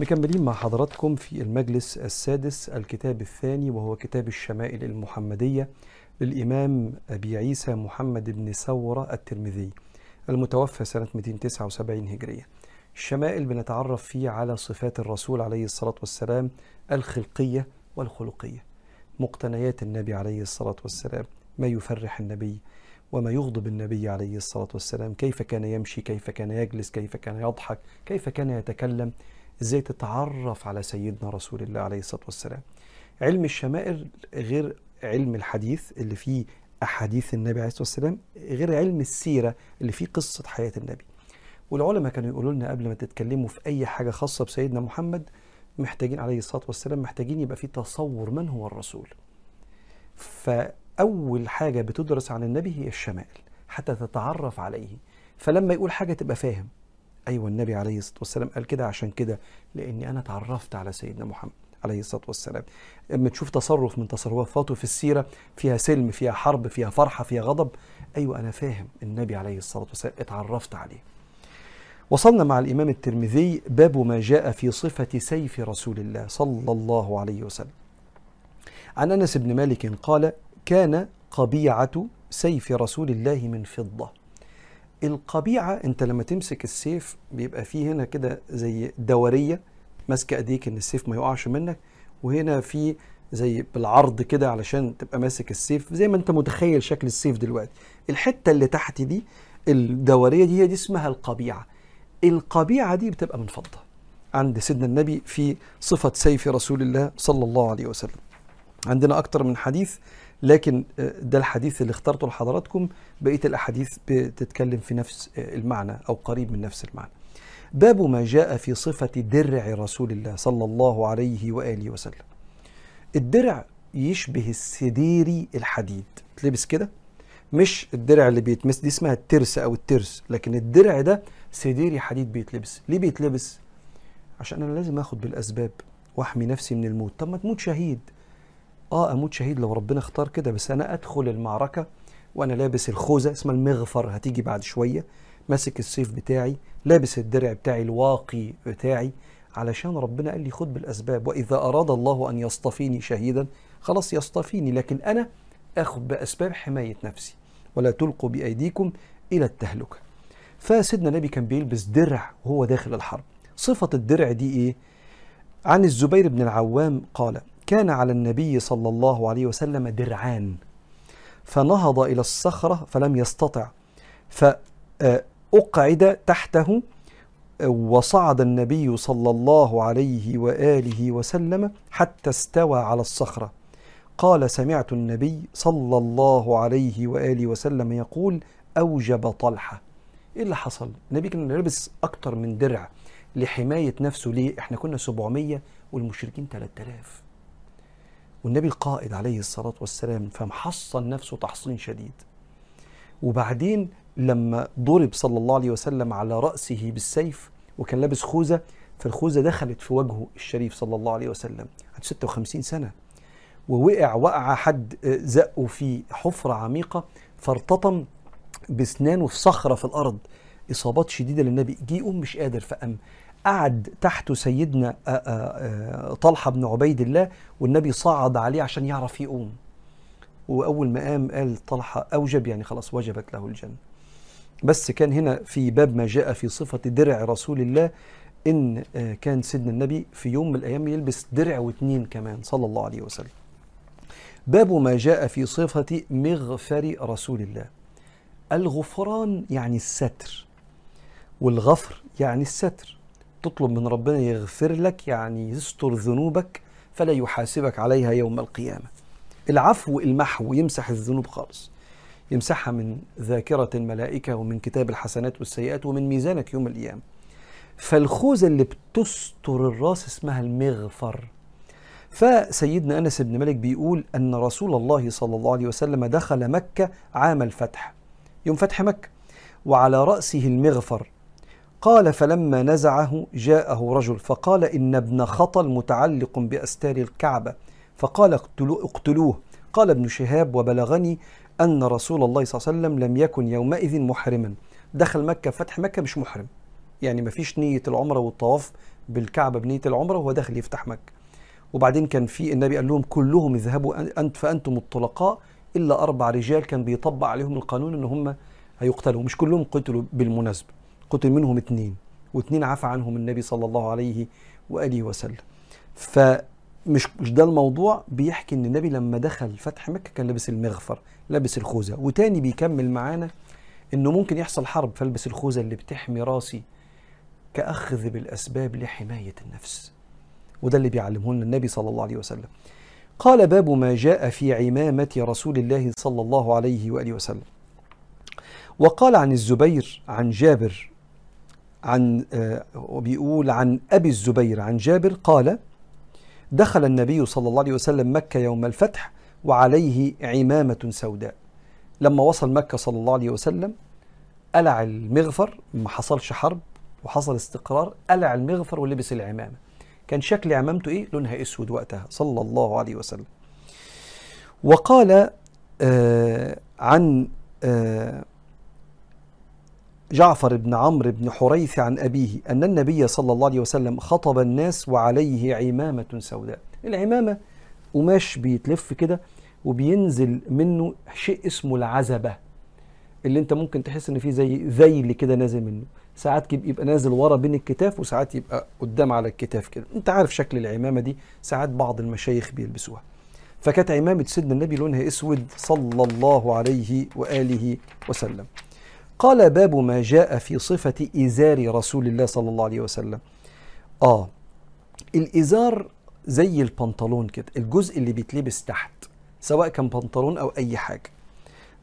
مكملين مع حضراتكم في المجلس السادس الكتاب الثاني وهو كتاب الشمائل المحمدية للإمام أبي عيسى محمد بن ثورة الترمذي المتوفى سنة 279 هجرية. الشمائل بنتعرف فيه على صفات الرسول عليه الصلاة والسلام الخلقية والخلقية مقتنيات النبي عليه الصلاة والسلام ما يفرح النبي وما يغضب النبي عليه الصلاة والسلام كيف كان يمشي كيف كان يجلس كيف كان يضحك كيف كان يتكلم. إزاي تتعرف على سيدنا رسول الله عليه الصلاة والسلام. علم الشمائل غير علم الحديث اللي فيه أحاديث النبي عليه الصلاة والسلام غير علم السيرة اللي فيه قصة حياة النبي. والعلماء كانوا يقولوا لنا قبل ما تتكلموا في أي حاجة خاصة بسيدنا محمد محتاجين عليه الصلاة والسلام محتاجين يبقى في تصور من هو الرسول. فأول حاجة بتدرس عن النبي هي الشمائل حتى تتعرف عليه. فلما يقول حاجة تبقى فاهم. أيوة النبي عليه الصلاة والسلام قال كده عشان كده لأني أنا تعرفت على سيدنا محمد عليه الصلاة والسلام. أما تشوف تصرف من تصرفاته في السيرة فيها سلم فيها حرب فيها فرحة فيها غضب أيوة أنا فاهم النبي عليه الصلاة والسلام اتعرفت عليه. وصلنا مع الإمام الترمذي باب ما جاء في صفة سيف رسول الله صلى الله عليه وسلم. عن أنس بن مالك قال كان قبيعة سيف رسول الله من فضة. القبيعة أنت لما تمسك السيف بيبقى فيه هنا كده زي دورية ماسكة أيديك إن السيف ما يقعش منك وهنا في زي بالعرض كده علشان تبقى ماسك السيف زي ما أنت متخيل شكل السيف دلوقتي. الحتة اللي تحت دي الدورية دي هي دي اسمها القبيعة. القبيعة دي بتبقى من فضة. عند سيدنا النبي في صفة سيف رسول الله صلى الله عليه وسلم. عندنا أكتر من حديث لكن ده الحديث اللي اخترته لحضراتكم. بقية الأحاديث بتتكلم في نفس المعنى أو قريب من نفس المعنى. باب ما جاء في صفة درع رسول الله صلى الله عليه وآله وسلم. الدرع يشبه السديري الحديد. تلبس كده؟ مش الدرع اللي بيتمس دي اسمها الترس أو الترس لكن الدرع ده سديري حديد بيتلبس. ليه بيتلبس؟ عشان أنا لازم آخد بالأسباب وأحمي نفسي من الموت. طب ما تموت شهيد. آه أموت شهيد لو ربنا اختار كده بس أنا أدخل المعركة وأنا لابس الخوذة اسمها المغفر هتيجي بعد شوية. ماسك السيف بتاعي لابس الدرع بتاعي الواقي بتاعي علشان ربنا قال لي خد بالأسباب. وإذا أراد الله أن يصطفيني شهيدا خلاص يصطفيني لكن أنا اخد بأسباب حماية نفسي. ولا تلقوا بأيديكم إلى التهلكة. فسيدنا النبي كان بيلبس درع وهو داخل الحرب. صفة الدرع دي إيه؟ عن الزبير بن العوام قال كان على النبي صلى الله عليه وسلم درعان. فنهض إلى الصخرة فلم يستطع. فأقعد تحته وصعد النبي صلى الله عليه وآله وسلم حتى استوى على الصخرة. قال سمعت النبي صلى الله عليه وآله وسلم يقول أوجب طلحة. إيه اللي حصل؟ النبي كان لابس أكتر من درع لحماية نفسه. ليه؟ إحنا كنا 700 والمشركين 3000 والنبي القائد عليه الصلاة والسلام فمحصن نفسه تحصين شديد. وبعدين لما ضرب صلى الله عليه وسلم على رأسه بالسيف وكان لابس خوذة فالخوذة دخلت في وجهه الشريف صلى الله عليه وسلم. عنده 56 سنة. ووقع وقع حد زقه في حفرة عميقة فارتطم بسنانه في صخرة في الأرض. إصابات شديدة للنبي. جه يقوم مش قادر فقام قعد تحته سيدنا طلحة بن عبيد الله والنبي صعد عليه عشان يعرف يقوم. وأول ما قام قال طلحة أوجب يعني خلاص وجبت له الجنة. بس كان هنا في باب ما جاء في صفة درع رسول الله إن كان سيدنا النبي في يوم من الأيام يلبس درع واتنين كمان صلى الله عليه وسلم. باب ما جاء في صفة مغفر رسول الله. الغفران يعني الستر والغفر يعني الستر. تطلب من ربنا يغفر لك يعني يستر ذنوبك فلا يحاسبك عليها يوم القيامة. العفو المحو يمسح الذنوب خالص. يمسحها من ذاكرة الملائكة ومن كتاب الحسنات والسيئات ومن ميزانك يوم القيامة. فالخوذة اللي بتستر الراس اسمها المغفر. فسيدنا أنس بن مالك بيقول أن رسول الله صلى الله عليه وسلم دخل مكة عام الفتح. يوم فتح مكة. وعلى رأسه المغفر. قال فلما نزعه جاءه رجل فقال إن ابن خطل متعلق بأستار الكعبة. فقال اقتلوه, قال ابن شهاب وبلغني أن رسول الله صلى الله عليه وسلم لم يكن يومئذ محرما. دخل مكة فتح مكة مش محرم. يعني ما فيش نية العمرة والطواف بالكعبة بنية العمرة وهو داخل يفتح مكة. وبعدين كان في النبي قال لهم كلهم اذهبوا أنت فأنتم الطلقاء إلا أربع رجال كان بيطبق عليهم القانون إن هم هيقتلوا. مش كلهم قتلوا بالمناسبة. قتل منهم اثنين واثنين عفى عنهم النبي صلى الله عليه وآله وسلم. فمش مش ده الموضوع بيحكي إن النبي لما دخل فتح مكة كان لابس المغفر لابس الخوذة. وتاني بيكمل معانا إنه ممكن يحصل حرب فالبس الخوذة اللي بتحمي راسي كأخذ بالأسباب لحماية النفس. وده اللي بيعلمه لنا النبي صلى الله عليه وسلم. قال باب ما جاء في عمامة رسول الله صلى الله عليه وآله وسلم. وقال عن الزبير عن جابر عن وبيقول عن أبي الزبير عن جابر قال دخل النبي صلى الله عليه وسلم مكة يوم الفتح وعليه عمامة سوداء. لما وصل مكة صلى الله عليه وسلم قلع المغفر ما حصلش حرب وحصل استقرار قلع المغفر ولبس العمامة. كان شكل عمامته إيه؟ لونها أسود وقتها صلى الله عليه وسلم. وقال آه عن آه جعفر بن عمرو بن حريث عن أبيه أن النبي صلى الله عليه وسلم خطب الناس وعليه عمامة سوداء. العمامة قماش بيتلف كده وبينزل منه شيء اسمه العزبة اللي انت ممكن تحس ان فيه زي ذيل كده نازل منه. ساعات يبقى نازل ورا بين الكتاف وساعات يبقى قدام على الكتاف كده. انت عارف شكل العمامة دي ساعات بعض المشايخ بيلبسوها. فكانت عمامة سيدنا النبي لونها اسود صلى الله عليه وآله وسلم. قال باب ما جاء في صفة إزار رسول الله صلى الله عليه وسلم. آه الإزار زي البنطلون كده الجزء اللي بيتلبس تحت سواء كان بنطلون أو أي حاجة.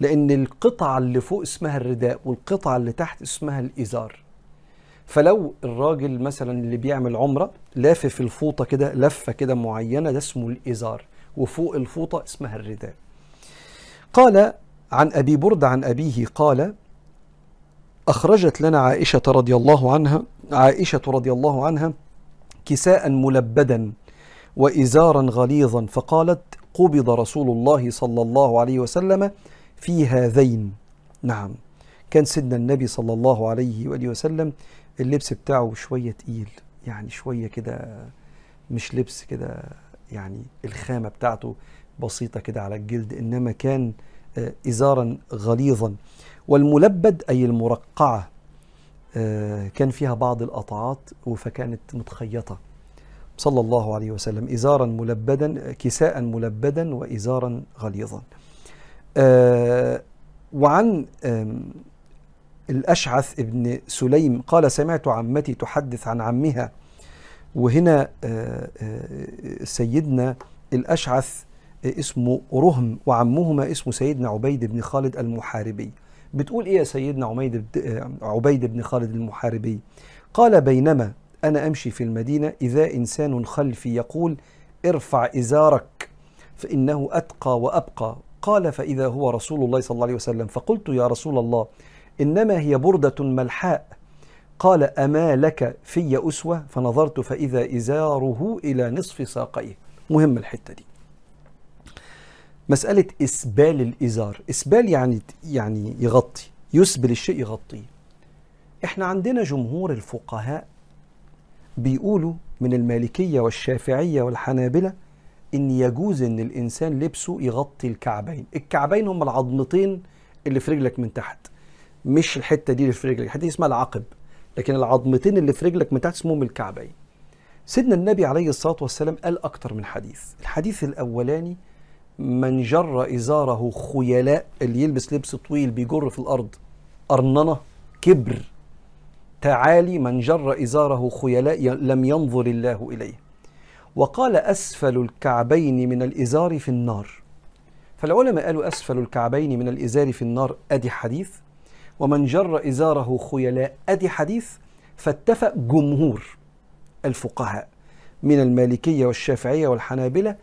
لأن القطعة اللي فوق اسمها الرداء والقطعة اللي تحت اسمها الإزار. فلو الراجل مثلا اللي بيعمل عمرة لافف الفوطة كده لفة كده معينة ده اسمه الإزار. وفوق الفوطة اسمها الرداء. قال عن أبي برد عن أبيه قال أخرجت لنا عائشة رضي الله عنها عائشة رضي الله عنها كساء ملبدا وإزارا غليظا فقالت قبض رسول الله صلى الله عليه وسلم في هذين. نعم. كان سيدنا النبي صلى الله عليه وآله وسلم اللبس بتاعه شوية تقيل يعني شوية كده مش لبس كده يعني الخامة بتاعته بسيطة كده على الجلد إنما كان إزارا غليظا. والملبد أي المرقعة كان فيها بعض القطعات فكانت متخيطة. صلى الله عليه وسلم إزارا ملبدا كساء ملبدا وإزارا غليظا. وعن الأشعث ابن سليم قال سمعت عمتي تحدث عن عمها وهنا سيدنا الأشعث اسمه رهم وعمهما اسمه سيدنا عبيد بن خالد المحاربي. بتقول إيه يا سيدنا عبيد عبيد بن خالد المحاربي؟ قال بينما أنا أمشي في المدينة إذا إنسان خلفي يقول ارفع إزارك فإنه أتقى وأبقى. قال فإذا هو رسول الله صلى الله عليه وسلم. فقلت يا رسول الله إنما هي بردة ملحاء. قال أما لك في أسوة؟ فنظرت فإذا إزاره إلى نصف ساقيه. مهم الحتة دي. مسألة إسبال الإزار. إسبال يعني يعني يغطي يسبل الشيء يغطيه. إحنا عندنا جمهور الفقهاء بيقولوا من المالكية والشافعية والحنابلة إن يجوز إن الإنسان لبسه يغطي الكعبين. الكعبين هم العظمتين اللي في رجلك من تحت. مش الحتة دي اللي في رجلك الحتة دي اسمها العقب. لكن العظمتين اللي في رجلك من تحت اسمهم الكعبين. سيدنا النبي عليه الصلاة والسلام قال أكتر من حديث. الحديث الأولاني من جر إزاره خيلاء اللي يلبس لبس طويل بيجر في الأرض أرننة كبر. تعالي من جر إزاره خيلاء لم ينظر الله إليه. وقال أسفل الكعبين من الإزار في النار. فالعلماء قالوا أسفل الكعبين من الإزار في النار أدي حديث. ومن جر إزاره خيلاء أدي حديث. فاتفق جمهور الفقهاء من المالكية والشافعية والحنابلة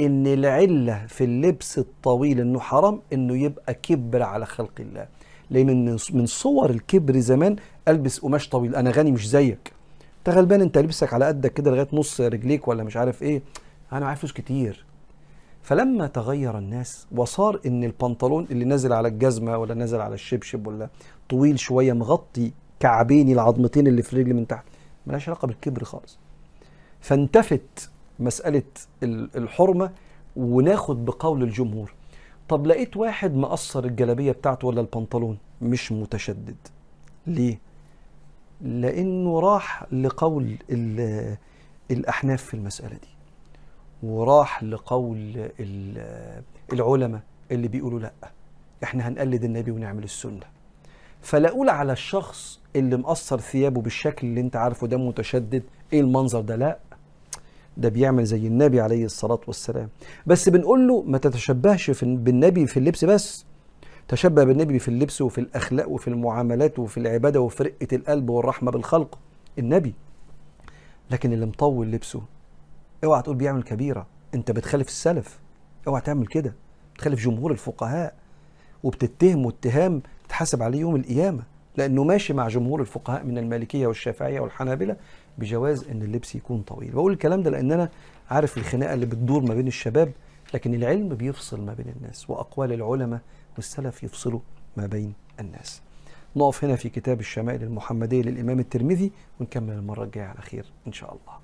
إن العلة في اللبس الطويل إنه حرام إنه يبقى كبر على خلق الله. لأن من صور الكبر زمان ألبس قماش طويل أنا غني مش زيك. أنت غلبان أنت لبسك على قدك كده لغاية نص رجليك ولا مش عارف إيه. أنا معايا فلوس كتير. فلما تغير الناس وصار إن البنطلون اللي نازل على الجزمة ولا نازل على الشبشب ولا طويل شوية مغطي كعبيني العظمتين اللي في الرجل من تحت ملهاش علاقة بالكبر خالص. فانتفت مسألة ال- الحرمة وناخد بقول الجمهور. طب لقيت واحد مقصر الجلابية بتاعته ولا البنطلون؟ مش متشدد. ليه؟ لأنه راح لقول ال- الأحناف في المسألة دي وراح لقول ال- العلماء اللي بيقولوا لأ إحنا هنقلد النبي ونعمل السنة. فلا أقول على الشخص اللي مقصر ثيابه بالشكل اللي أنت عارفه ده متشدد إيه المنظر ده؟ لأ. ده بيعمل زي النبي عليه الصلاة والسلام. بس بنقول له ما تتشبهش في بالنبي في اللبس بس. تشبه بالنبي في اللبس وفي الأخلاق وفي المعاملات وفي العبادة وفي رقة القلب والرحمة بالخلق. النبي. لكن اللي مطول لبسه اوعى تقول بيعمل كبيرة. انت بتخالف السلف. اوعى تعمل كده. بتخالف جمهور الفقهاء. وبتتهم اتهام تحاسب عليه يوم القيامة. لأنه ماشي مع جمهور الفقهاء من المالكية والشافعية والحنابلة بجواز إن اللبس يكون طويل. بقول الكلام ده لأن أنا عارف الخناقة اللي بتدور ما بين الشباب لكن العلم بيفصل ما بين الناس وأقوال العلماء والسلف يفصلوا ما بين الناس. نقف هنا في كتاب الشمائل المحمدية للإمام الترمذي ونكمل المرة الجاية على خير إن شاء الله.